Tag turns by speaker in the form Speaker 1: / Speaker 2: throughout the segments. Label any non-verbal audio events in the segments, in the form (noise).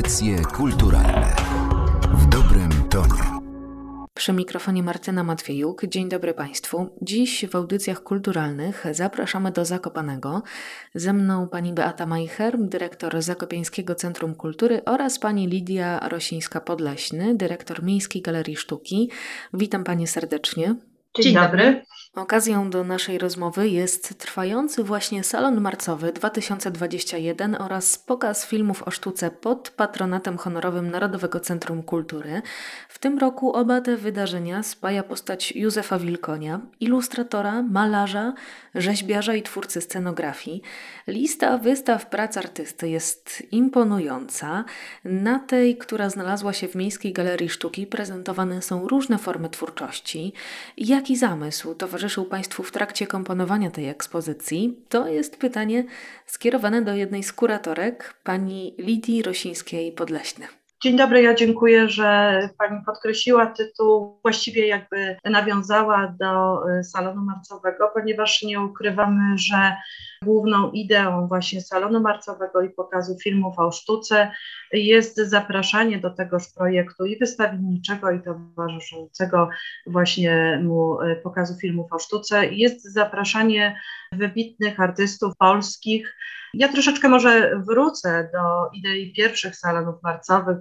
Speaker 1: Audycje kulturalne w dobrym tonie.
Speaker 2: Przy mikrofonie Martyna Matwiejuk. Dzień dobry Państwu. Dziś w audycjach kulturalnych zapraszamy do Zakopanego. Ze mną pani Beata Majcher, dyrektor Zakopiańskiego Centrum Kultury oraz pani Lidia Rosińska-Podleśny, dyrektor Miejskiej Galerii Sztuki. Witam Panie serdecznie.
Speaker 3: Dzień, Dzień dobry.
Speaker 2: Okazją do naszej rozmowy jest trwający właśnie Salon Marcowy 2021 oraz pokaz filmów o sztuce pod patronatem honorowym Narodowego Centrum Kultury. W tym roku oba te wydarzenia spaja postać Józefa Wilkonia, ilustratora, malarza, rzeźbiarza i twórcy scenografii. Lista wystaw prac artysty jest imponująca. Na tej, która znalazła się w Miejskiej Galerii Sztuki, prezentowane są różne formy twórczości. Jaki zamysł towarzyszył towarzyszył Państwu w trakcie komponowania tej ekspozycji, to jest pytanie skierowane do jednej z kuratorek, pani Lidii Rosińskiej-Podleśny.
Speaker 3: Dzień dobry, ja dziękuję, że Pani podkreśliła tytuł, właściwie jakby nawiązała do y, salonu marcowego, ponieważ nie ukrywamy, że główną ideą właśnie salonu marcowego i pokazu filmów o sztuce jest zapraszanie do tegoż projektu i wystawienniczego, i towarzyszącego właśnie mu y, pokazu filmów o sztuce, jest zapraszanie wybitnych artystów polskich, ja troszeczkę może wrócę do idei pierwszych salonów marcowych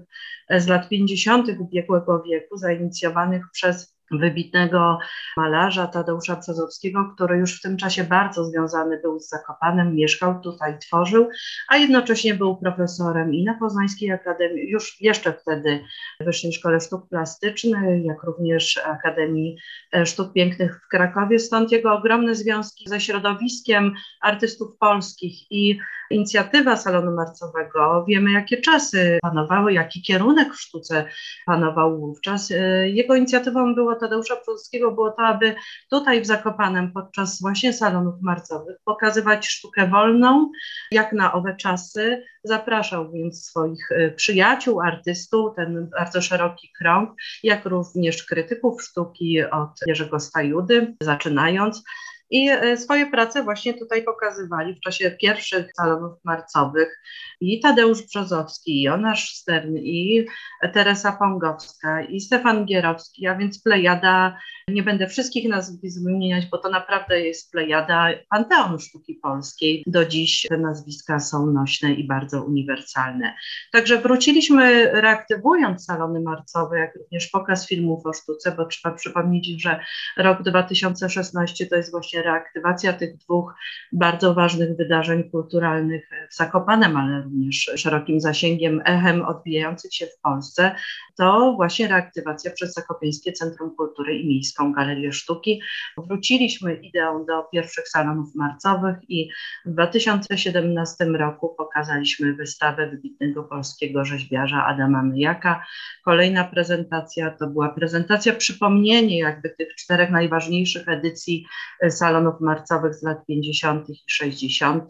Speaker 3: z lat 50. ubiegłego wieku, zainicjowanych przez wybitnego malarza Tadeusza Brzozowskiego, który już w tym czasie bardzo związany był z Zakopanem, mieszkał tutaj, tworzył, a jednocześnie był profesorem i na Poznańskiej Akademii, już jeszcze wtedy Wyższej Szkole Sztuk Plastycznych, jak również Akademii Sztuk Pięknych w Krakowie, stąd jego ogromne związki ze środowiskiem artystów polskich i inicjatywa Salonu Marcowego. Wiemy, jakie czasy panowały, jaki kierunek w sztuce panował wówczas. Jego inicjatywą było Tadeusza Przewodowskiego było to, aby tutaj w Zakopanem podczas właśnie salonów marcowych pokazywać sztukę wolną, jak na owe czasy. Zapraszał więc swoich y, przyjaciół, artystów, ten bardzo szeroki krąg, jak również krytyków sztuki od Jerzego Stajudy, zaczynając i e, swoje prace właśnie tutaj pokazywali w czasie pierwszych salonów marcowych i Tadeusz Brzozowski, i Jonasz Stern, i Teresa Pongowska, i Stefan Gierowski, a więc plejada, nie będę wszystkich nazwisk wymieniać, bo to naprawdę jest plejada panteon sztuki polskiej. Do dziś te nazwiska są nośne i bardzo uniwersalne. Także wróciliśmy reaktywując salony marcowe, jak również pokaz filmów o sztuce, bo trzeba przypomnieć, że rok 2016 to jest właśnie reaktywacja tych dwóch bardzo ważnych wydarzeń kulturalnych w Zakopanem, ale również szerokim zasięgiem, echem odbijających się w Polsce, to właśnie reaktywacja przez Zakopiańskie Centrum Kultury i Miejską Galerię Sztuki. Wróciliśmy ideą do pierwszych salonów marcowych i w 2017 roku pokazaliśmy wystawę wybitnego polskiego rzeźbiarza Adama Myjaka. Kolejna prezentacja to była prezentacja przypomnienie jakby tych czterech najważniejszych edycji salonów marcowych z lat 50. i 60.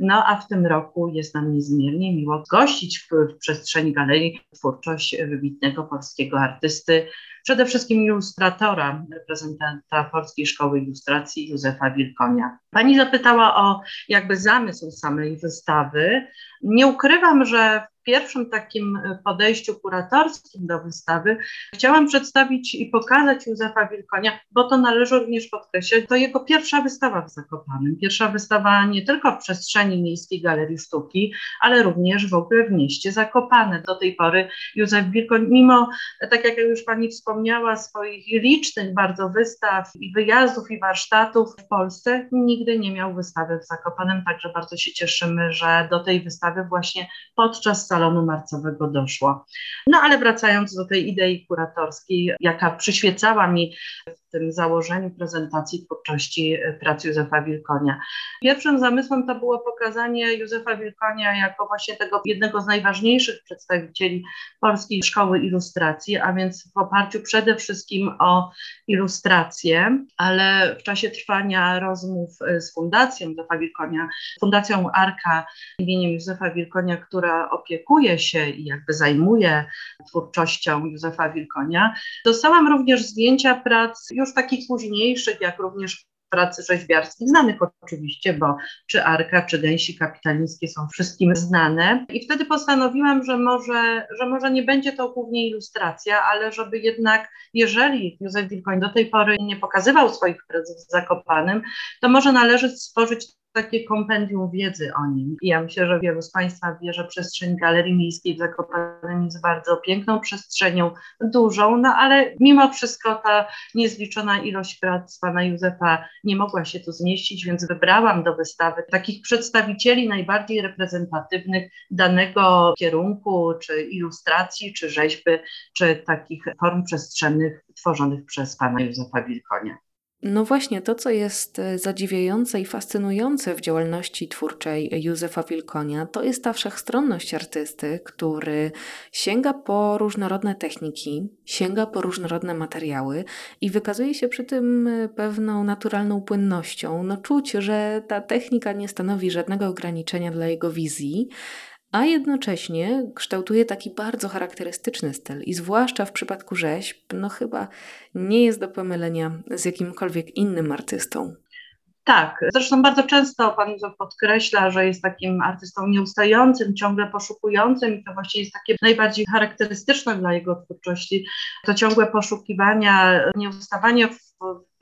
Speaker 3: No a w tym roku jest nam niezmiernie miło gościć w, w przestrzeni galerii twórczość wybitnego polskiego artysty, przede wszystkim ilustratora, reprezentanta Polskiej Szkoły Ilustracji Józefa Wilkonia. Pani zapytała o jakby zamysł samej wystawy. Nie ukrywam, że pierwszym takim e, podejściu kuratorskim do wystawy chciałam przedstawić i pokazać Józefa Wilkonia, bo to należy również podkreślić, to jego pierwsza wystawa w Zakopanem. Pierwsza wystawa nie tylko w przestrzeni Miejskiej Galerii Sztuki, ale również w ogóle w mieście Zakopane. Do tej pory Józef Wilkoń, mimo, tak jak już Pani wspomniała, swoich licznych bardzo wystaw i wyjazdów i warsztatów w Polsce, nigdy nie miał wystawy w Zakopanem, także bardzo się cieszymy, że do tej wystawy właśnie podczas salonu marcowego doszło. No ale wracając do tej idei kuratorskiej, jaka przyświecała mi w tym założeniu prezentacji twórczości e, prac Józefa Wilkonia. Pierwszym zamysłem to było pokazanie Józefa Wilkonia jako właśnie tego jednego z najważniejszych przedstawicieli polskiej szkoły ilustracji, a więc w oparciu przede wszystkim o ilustrację, ale w czasie trwania rozmów e, z Fundacją Józefa Wilkonia, Fundacją Arka imieniem Józefa Wilkonia, która opiekuje się i jakby zajmuje twórczością Józefa Wilkonia, dostałam również zdjęcia prac już takich późniejszych, jak również prac rzeźbiarskich, znanych oczywiście, bo czy Arka, czy Gęsi Kapitalińskie są wszystkim znane. I wtedy postanowiłam, że może, że może nie będzie to głównie ilustracja, ale żeby jednak, jeżeli Józef Wilkoń do tej pory nie pokazywał swoich prac w Zakopanem, to może należy stworzyć takie kompendium wiedzy o nim. I ja myślę, że wielu z Państwa wie, że przestrzeń Galerii Miejskiej w Zakopanem jest bardzo piękną przestrzenią, dużą, no ale mimo wszystko ta niezliczona ilość prac pana Józefa nie mogła się tu zmieścić, więc wybrałam do wystawy takich przedstawicieli najbardziej reprezentatywnych danego kierunku, czy ilustracji, czy rzeźby, czy takich form przestrzennych tworzonych przez pana Józefa Wilkonia.
Speaker 2: No właśnie, to co jest e, zadziwiające i fascynujące w działalności twórczej Józefa Wilkonia, to jest ta wszechstronność artysty, który sięga po różnorodne techniki, sięga po różnorodne materiały i wykazuje się przy tym e, pewną naturalną płynnością. No czuć, że ta technika nie stanowi żadnego ograniczenia dla jego wizji, a jednocześnie kształtuje taki bardzo charakterystyczny styl i zwłaszcza w przypadku rzeźb, no chyba nie jest do pomylenia z jakimkolwiek innym artystą.
Speaker 3: Tak, zresztą bardzo często pan Józef podkreśla, że jest takim artystą nieustającym, ciągle poszukującym i to właściwie jest takie najbardziej charakterystyczne dla jego twórczości, to ciągłe poszukiwania, nieustawanie w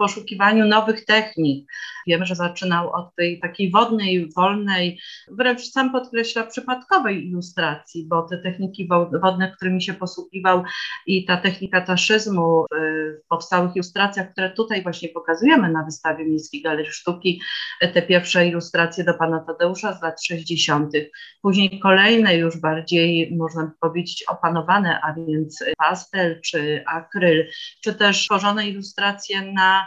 Speaker 3: poszukiwaniu nowych technik. Wiemy, że zaczynał od tej takiej wodnej, wolnej, wręcz sam podkreśla przypadkowej ilustracji, bo te techniki wodne, którymi się posługiwał i ta technika taszyzmu w powstałych ilustracjach, które tutaj właśnie pokazujemy na wystawie Miejskiej Galerii Sztuki, te pierwsze ilustracje do pana Tadeusza z lat 60., później kolejne już bardziej, można powiedzieć, opanowane, a więc pastel czy akryl, czy też tworzone ilustracje na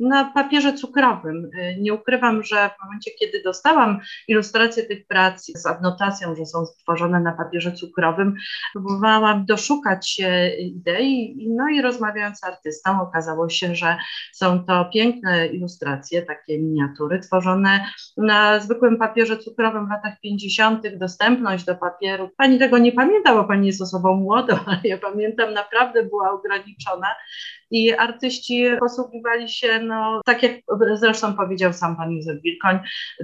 Speaker 3: na papierze cukrowym. Y, nie ukrywam, że w momencie, kiedy dostałam ilustrację tych prac z adnotacją, że są stworzone na papierze cukrowym, próbowałam doszukać się idei, no i rozmawiając z artystą, okazało się, że są to piękne ilustracje, takie miniatury tworzone na zwykłym papierze cukrowym w latach 50. Dostępność do papieru, pani tego nie pamięta, bo pani jest osobą młodą, (laughs) ale ja pamiętam, naprawdę była ograniczona i artyści posługiwali się, no, tak jak zresztą powiedział sam pan Józef Wilkoń,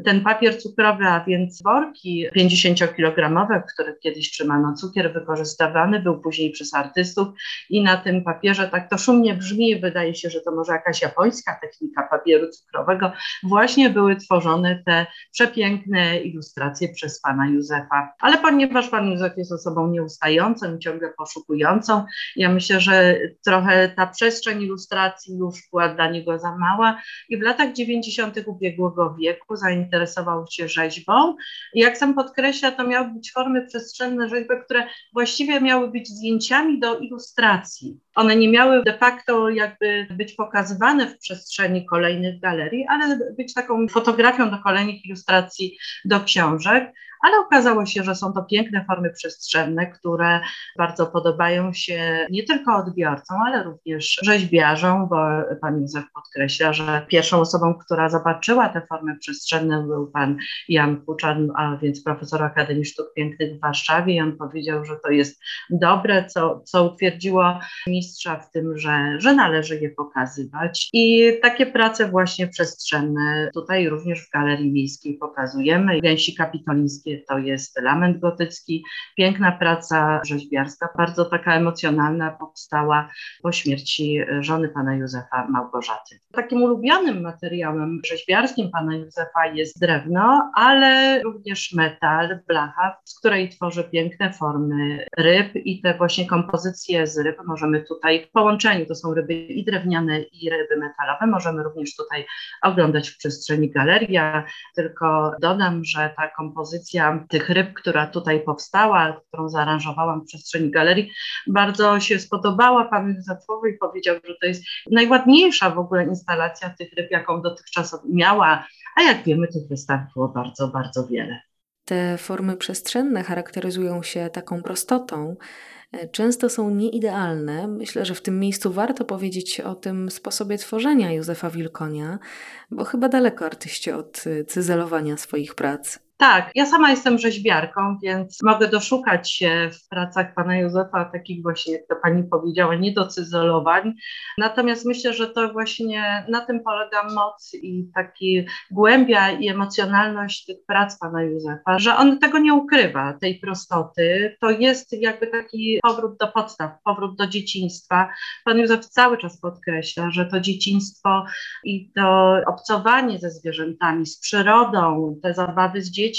Speaker 3: ten papier cukrowy, a więc worki 50-kilogramowe, w których kiedyś trzymano cukier, wykorzystywany był później przez artystów i na tym papierze tak to szumnie brzmi, wydaje się, że to może jakaś japońska technika papieru cukrowego, właśnie były tworzone te przepiękne ilustracje przez pana Józefa. Ale ponieważ pan Józef jest osobą nieustającą, ciągle poszukującą, ja myślę, że trochę ta przestrzeń ilustracji już była dla niego za mała i w latach 90. ubiegłego wieku zainteresował się rzeźbą. I jak sam podkreśla, to miały być formy przestrzenne rzeźby, które właściwie miały być zdjęciami do ilustracji. One nie miały de facto jakby być pokazywane w przestrzeni kolejnych galerii, ale być taką fotografią do kolejnych ilustracji do książek ale okazało się, że są to piękne formy przestrzenne, które bardzo podobają się nie tylko odbiorcom, ale również rzeźbiarzom, bo pan Józef podkreśla, że pierwszą osobą, która zobaczyła te formy przestrzenne był pan Jan Kuczan, a więc profesor Akademii Sztuk Pięknych w Warszawie i on powiedział, że to jest dobre, co, co utwierdziło mistrza w tym, że, że należy je pokazywać i takie prace właśnie przestrzenne tutaj również w Galerii Miejskiej pokazujemy. Gęsi kapitolińskie to jest lament gotycki, piękna praca rzeźbiarska, bardzo taka emocjonalna, powstała po śmierci żony pana Józefa Małgorzaty. Takim ulubionym materiałem rzeźbiarskim pana Józefa jest drewno, ale również metal, blacha, z której tworzy piękne formy ryb i te właśnie kompozycje z ryb możemy tutaj w połączeniu, to są ryby i drewniane i ryby metalowe, możemy również tutaj oglądać w przestrzeni galeria, tylko dodam, że ta kompozycja tych ryb, która tutaj powstała, którą zaaranżowałam w przestrzeni galerii, bardzo się spodobała panu Józefowi i powiedział, że to jest najładniejsza w ogóle instalacja tych ryb, jaką dotychczas miała, a jak wiemy, tych wystaw było bardzo, bardzo wiele.
Speaker 2: Te formy przestrzenne charakteryzują się taką prostotą, często są nieidealne. Myślę, że w tym miejscu warto powiedzieć o tym sposobie tworzenia Józefa Wilkonia, bo chyba daleko artyście od cyzelowania swoich prac.
Speaker 3: Tak, ja sama jestem rzeźbiarką, więc mogę doszukać się w pracach pana Józefa takich właśnie, jak to pani powiedziała, niedocyzolowań. Natomiast myślę, że to właśnie na tym polega moc i taki głębia i emocjonalność tych prac pana Józefa, że on tego nie ukrywa, tej prostoty. To jest jakby taki powrót do podstaw, powrót do dzieciństwa. Pan Józef cały czas podkreśla, że to dzieciństwo i to obcowanie ze zwierzętami, z przyrodą, te zabawy z dziećmi,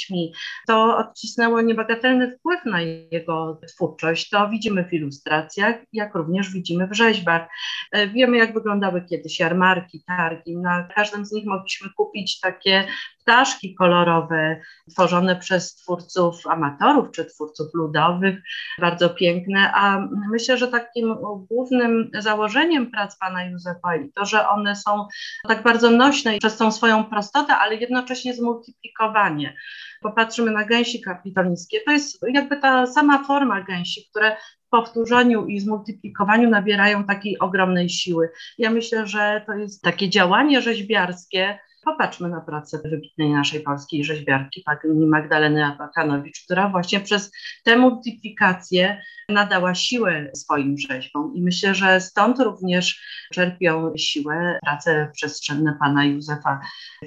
Speaker 3: to odcisnęło niebagatelny wpływ na jego twórczość. To widzimy w ilustracjach, jak również widzimy w rzeźbach. E, wiemy, jak wyglądały kiedyś jarmarki, targi. Na każdym z nich mogliśmy kupić takie ptaszki kolorowe, tworzone przez twórców amatorów czy twórców ludowych, bardzo piękne. A myślę, że takim głównym założeniem prac pana Józefa i to, że one są tak bardzo nośne przez tą swoją prostotę, ale jednocześnie zmultiplikowanie. Popatrzymy na gęsi kapitolińskie, to jest jakby ta sama forma gęsi, które powtórzeniu i zmultiplikowaniu nabierają takiej ogromnej siły. Ja myślę, że to jest takie działanie rzeźbiarskie, Popatrzmy na pracę wybitnej naszej polskiej rzeźbiarki, pani Magdaleny Abakanowicz, która właśnie przez tę multiplikację nadała siłę swoim rzeźbom i myślę, że stąd również czerpią siłę prace przestrzenne pana Józefa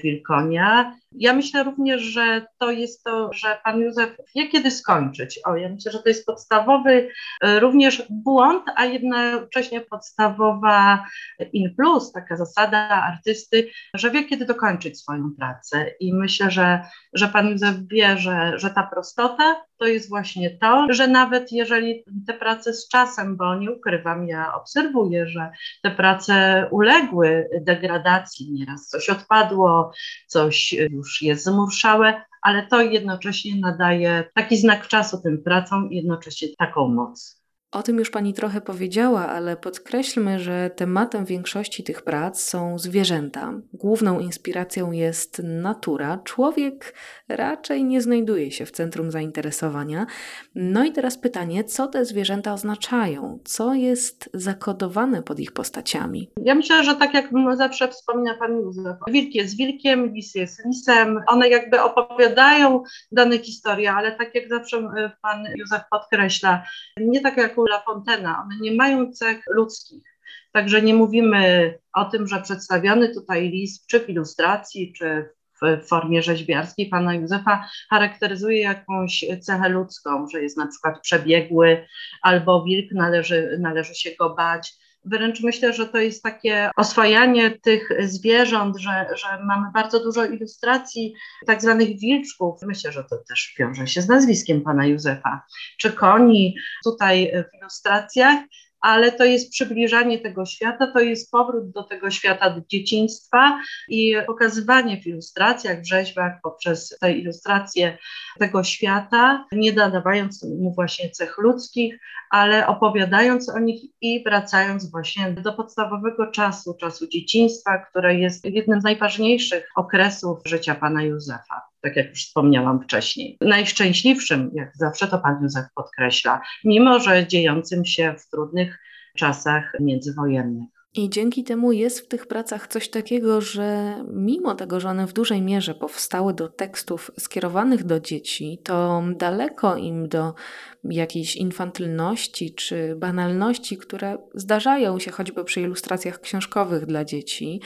Speaker 3: Wilkonia. Ja myślę również, że to jest to, że pan Józef wie, kiedy skończyć. O, ja myślę, że to jest podstawowy e, również błąd, a jednocześnie podstawowa in plus, taka zasada artysty, że wie, kiedy dokończyć swoją pracę. I myślę, że, że pan Józef wie, że, że ta prostota to jest właśnie to, że nawet jeżeli te prace z czasem, bo nie ukrywam, ja obserwuję, że te prace uległy degradacji, nieraz coś odpadło, coś już jest zmurszałe, ale to jednocześnie nadaje taki znak czasu tym pracom i jednocześnie taką moc.
Speaker 2: O tym już Pani trochę powiedziała, ale podkreślmy, że tematem większości tych prac są zwierzęta. Główną inspiracją jest natura. Człowiek raczej nie znajduje się w centrum zainteresowania. No i teraz pytanie, co te zwierzęta oznaczają? Co jest zakodowane pod ich postaciami?
Speaker 3: Ja myślę, że tak jak zawsze wspomina Pan Józef, wilk jest wilkiem, lis jest lisem. One jakby opowiadają dane historie, ale tak jak zawsze e, Pan Józef podkreśla, nie tak jak La Fontena, one nie mają cech ludzkich. Także nie mówimy o tym, że przedstawiony tutaj list, czy w ilustracji, czy w formie rzeźbiarskiej pana Józefa charakteryzuje jakąś cechę ludzką, że jest na przykład przebiegły albo wilk, należy, należy się go bać. Wręcz myślę, że to jest takie oswajanie tych zwierząt, że, że mamy bardzo dużo ilustracji tak zwanych wilczków. Myślę, że to też wiąże się z nazwiskiem pana Józefa, czy koni? Tutaj w ilustracjach ale to jest przybliżanie tego świata, to jest powrót do tego świata dzieciństwa i pokazywanie w ilustracjach, w rzeźbach poprzez te ilustracje tego świata, nie nadawając mu właśnie cech ludzkich, ale opowiadając o nich i wracając właśnie do podstawowego czasu, czasu dzieciństwa, które jest jednym z najważniejszych okresów życia pana Józefa tak jak już wspomniałam wcześniej. Najszczęśliwszym, jak zawsze to pan Józef podkreśla, mimo że dziejącym się w trudnych czasach międzywojennych.
Speaker 2: I dzięki temu jest w tych pracach coś takiego, że mimo tego, że one w dużej mierze powstały do tekstów skierowanych do dzieci, to daleko im do jakiejś infantylności czy banalności, które zdarzają się choćby przy ilustracjach książkowych dla dzieci.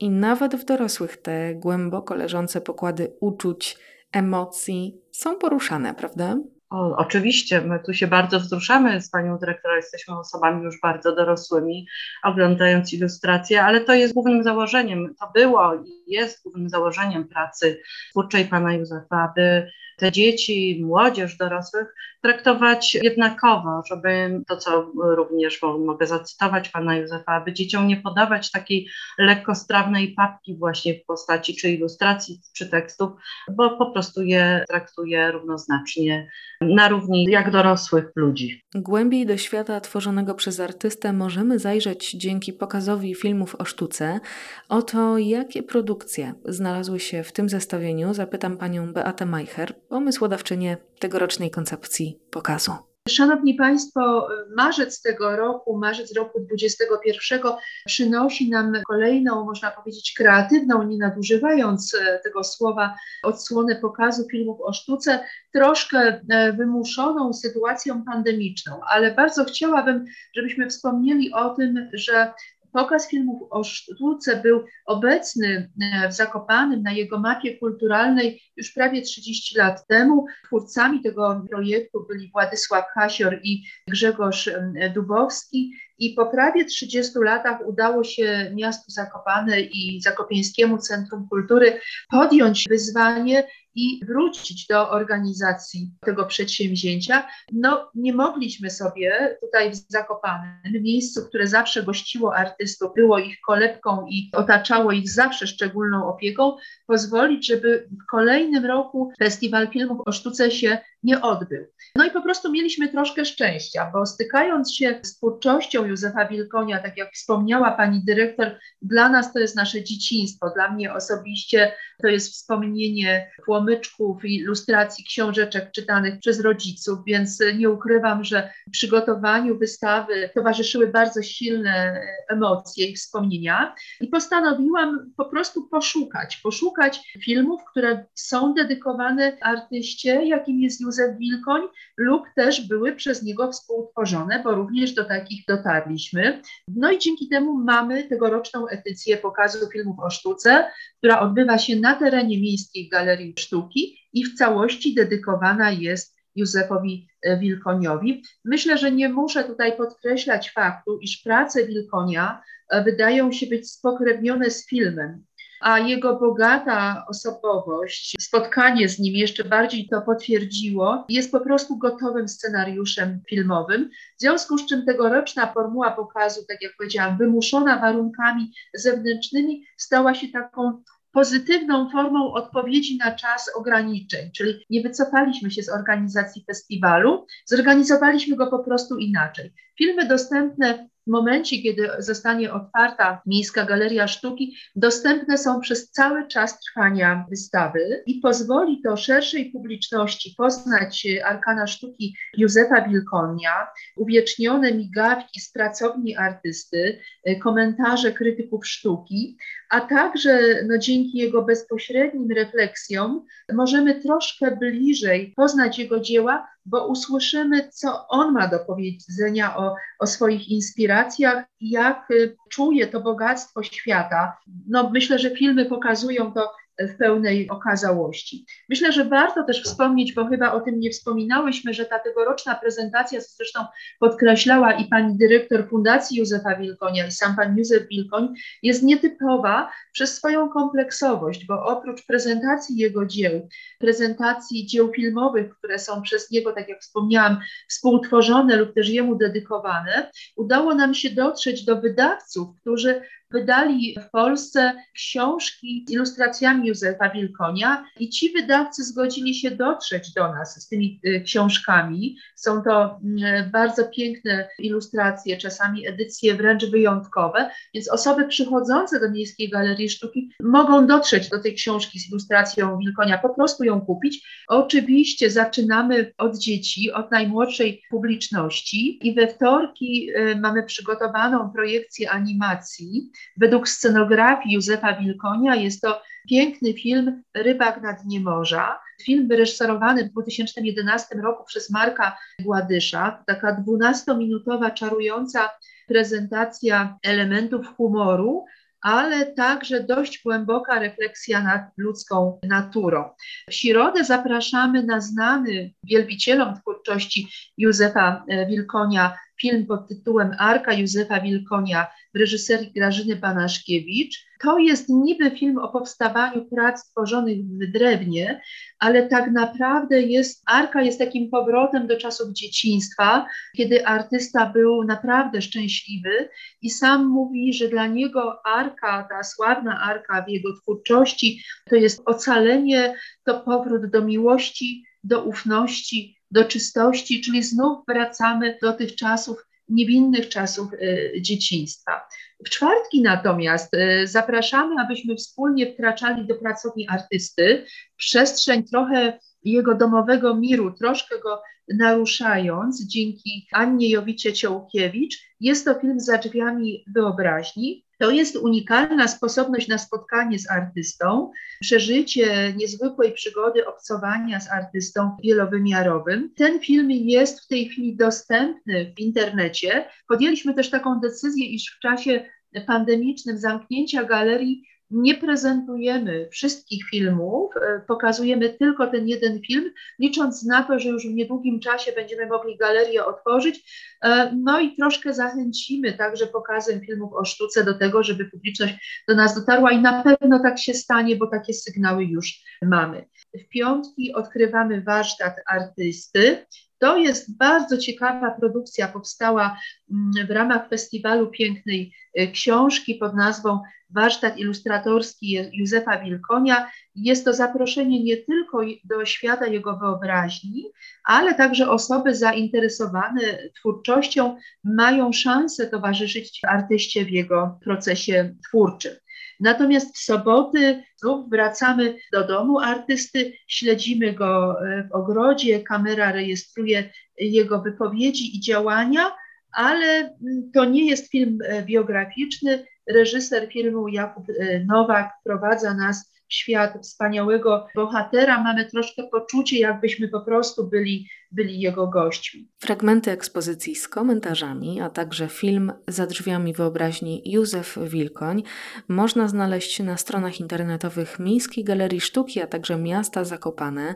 Speaker 2: I nawet w dorosłych te głęboko leżące pokłady uczuć, emocji są poruszane, prawda?
Speaker 3: O, oczywiście, my tu się bardzo wzruszamy z panią dyrektor, jesteśmy osobami już bardzo dorosłymi, oglądając ilustracje, ale to jest głównym założeniem, to było i jest głównym założeniem pracy twórczej pana Józefa, aby te dzieci, młodzież, dorosłych traktować jednakowo, żeby to, co również mogę zacytować pana Józefa, aby dzieciom nie podawać takiej lekkostrawnej papki właśnie w postaci czy ilustracji, czy tekstów, bo po prostu je traktuje równoznacznie na równi jak dorosłych ludzi.
Speaker 2: Głębiej do świata tworzonego przez artystę możemy zajrzeć dzięki pokazowi filmów o sztuce. O to, jakie produkcje znalazły się w tym zestawieniu, zapytam panią Beatę Majcher, pomysłodawczynię tegorocznej koncepcji pokazu.
Speaker 4: Szanowni Państwo, marzec tego roku, marzec roku 2021 przynosi nam kolejną, można powiedzieć, kreatywną, nie nadużywając e, tego słowa, odsłonę pokazu filmów o sztuce, troszkę e, wymuszoną sytuacją pandemiczną, ale bardzo chciałabym, żebyśmy wspomnieli o tym, że Pokaz filmów o sztuce był obecny e, w Zakopanym na jego mapie kulturalnej już prawie 30 lat temu. Twórcami tego projektu byli Władysław Hasior i Grzegorz Dubowski. I po prawie 30 latach udało się miastu Zakopane i Zakopiańskiemu Centrum Kultury podjąć wyzwanie i wrócić do organizacji tego przedsięwzięcia. No, nie mogliśmy sobie tutaj w Zakopanem, miejscu, które zawsze gościło artystów, było ich kolebką i otaczało ich zawsze szczególną opieką, pozwolić, żeby w kolejnym roku Festiwal Filmów o Sztuce się nie odbył. No i po prostu mieliśmy troszkę szczęścia, bo stykając się z twórczością Józefa Wilkonia, tak jak wspomniała pani dyrektor, dla nas to jest nasze dzieciństwo, dla mnie osobiście to jest wspomnienie płomyczków ilustracji książeczek czytanych przez rodziców, więc nie ukrywam, że przygotowaniu wystawy towarzyszyły bardzo silne emocje i wspomnienia i postanowiłam po prostu poszukać, poszukać filmów, które są dedykowane artyście, jakim jest Józef Wilkoń lub też były przez niego współtworzone, bo również do takich dotarliśmy. No i dzięki temu mamy tegoroczną edycję pokazu filmów o sztuce, która odbywa się na terenie Miejskiej Galerii Sztuki i w całości dedykowana jest Józefowi e, Wilkoniowi. Myślę, że nie muszę tutaj podkreślać faktu, iż prace Wilkonia e, wydają się być spokrewnione z filmem a jego bogata osobowość, spotkanie z nim jeszcze bardziej to potwierdziło, jest po prostu gotowym scenariuszem filmowym. W związku z czym tegoroczna formuła pokazu, tak jak powiedziałam, wymuszona warunkami zewnętrznymi, stała się taką pozytywną formą odpowiedzi na czas ograniczeń, czyli nie wycofaliśmy się z organizacji festiwalu, zorganizowaliśmy go po prostu inaczej. Filmy dostępne w momencie, kiedy zostanie otwarta Miejska Galeria Sztuki, dostępne są przez cały czas trwania wystawy i pozwoli to szerszej publiczności poznać arkana sztuki Józefa Wilkonia, uwiecznione migawki z pracowni artysty, komentarze krytyków sztuki, a także no, dzięki jego bezpośrednim refleksjom możemy troszkę bliżej poznać jego dzieła, bo usłyszymy, co on ma do powiedzenia o, o swoich inspiracjach jak y, czuje to bogactwo świata. No, myślę, że filmy pokazują to w pełnej okazałości. Myślę, że warto też wspomnieć, bo chyba o tym nie wspominałyśmy, że ta tegoroczna prezentacja, co zresztą podkreślała i pani dyrektor Fundacji Józefa Wilkonia i sam pan Józef Wilkoń, jest nietypowa przez swoją kompleksowość, bo oprócz prezentacji jego dzieł, prezentacji dzieł filmowych, które są przez niego, tak jak wspomniałam, współtworzone lub też jemu dedykowane, udało nam się dotrzeć do wydawców, którzy wydali w Polsce książki z ilustracjami Józefa Wilkonia i ci wydawcy zgodzili się dotrzeć do nas z tymi y, książkami. Są to mm, bardzo piękne ilustracje, czasami edycje wręcz wyjątkowe, więc osoby przychodzące do Miejskiej Galerii Sztuki mogą dotrzeć do tej książki z ilustracją Wilkonia, po prostu ją kupić. Oczywiście zaczynamy od dzieci, od najmłodszej publiczności i we wtorki y, mamy przygotowaną projekcję animacji Według scenografii Józefa Wilkonia jest to piękny film Rybak na dnie morza. Film wyreżyserowany w 2011 roku przez Marka Gładysza. Taka 12-minutowa, czarująca prezentacja elementów humoru, ale także dość głęboka refleksja nad ludzką naturą. W środę zapraszamy na znany wielbicielom twórczości Józefa Wilkonia film pod tytułem Arka Józefa Wilkonia w reżyserii Grażyny Banaszkiewicz. To jest niby film o powstawaniu prac tworzonych w drewnie, ale tak naprawdę jest, Arka jest takim powrotem do czasów dzieciństwa, kiedy artysta był naprawdę szczęśliwy i sam mówi, że dla niego Arka, ta sławna Arka w jego twórczości, to jest ocalenie, to powrót do miłości, do ufności, do czystości, czyli znów wracamy do tych czasów, niewinnych czasów y, dzieciństwa. W czwartki natomiast y, zapraszamy, abyśmy wspólnie wkraczali do pracowni artysty, przestrzeń trochę jego domowego miru, troszkę go naruszając dzięki Annie Jowicie-Ciołkiewicz. Jest to film za drzwiami wyobraźni. To jest unikalna sposobność na spotkanie z artystą, przeżycie niezwykłej przygody obcowania z artystą wielowymiarowym. Ten film jest w tej chwili dostępny w internecie. Podjęliśmy też taką decyzję, iż w czasie pandemicznym zamknięcia galerii nie prezentujemy wszystkich filmów, e, pokazujemy tylko ten jeden film, licząc na to, że już w niedługim czasie będziemy mogli galerię otworzyć. E, no i troszkę zachęcimy także pokazem filmów o sztuce do tego, żeby publiczność do nas dotarła i na pewno tak się stanie, bo takie sygnały już mamy. W piątki odkrywamy warsztat artysty. To jest bardzo ciekawa produkcja, powstała mm, w ramach Festiwalu Pięknej e, Książki pod nazwą Warsztat Ilustratorski Józefa Wilkonia. Jest to zaproszenie nie tylko do świata jego wyobraźni, ale także osoby zainteresowane twórczością mają szansę towarzyszyć artyście w jego procesie twórczym. Natomiast w soboty znów wracamy do domu artysty, śledzimy go e, w ogrodzie, kamera rejestruje jego wypowiedzi i działania, ale mm, to nie jest film e, biograficzny. Reżyser filmu Jakub e, Nowak wprowadza nas w świat wspaniałego bohatera. Mamy troszkę poczucie, jakbyśmy po prostu byli, byli jego gośćmi.
Speaker 2: Fragmenty ekspozycji z komentarzami, a także film Za drzwiami wyobraźni Józef Wilkoń można znaleźć na stronach internetowych Miejskiej Galerii Sztuki, a także Miasta Zakopane.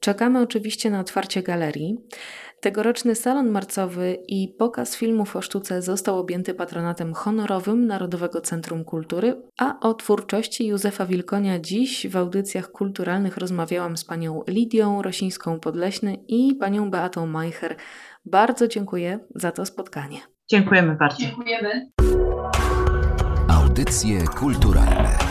Speaker 2: Czekamy oczywiście na otwarcie galerii. Tegoroczny salon marcowy i pokaz filmów o sztuce został objęty patronatem honorowym Narodowego Centrum Kultury, a o twórczości Józefa Wilkonia dziś w audycjach kulturalnych rozmawiałam z panią Lidią Rosińską-Podleśny i panią Beatą Majcher. Bardzo dziękuję za to spotkanie.
Speaker 3: Dziękujemy bardzo.
Speaker 4: Dziękujemy.
Speaker 1: Audycje kulturalne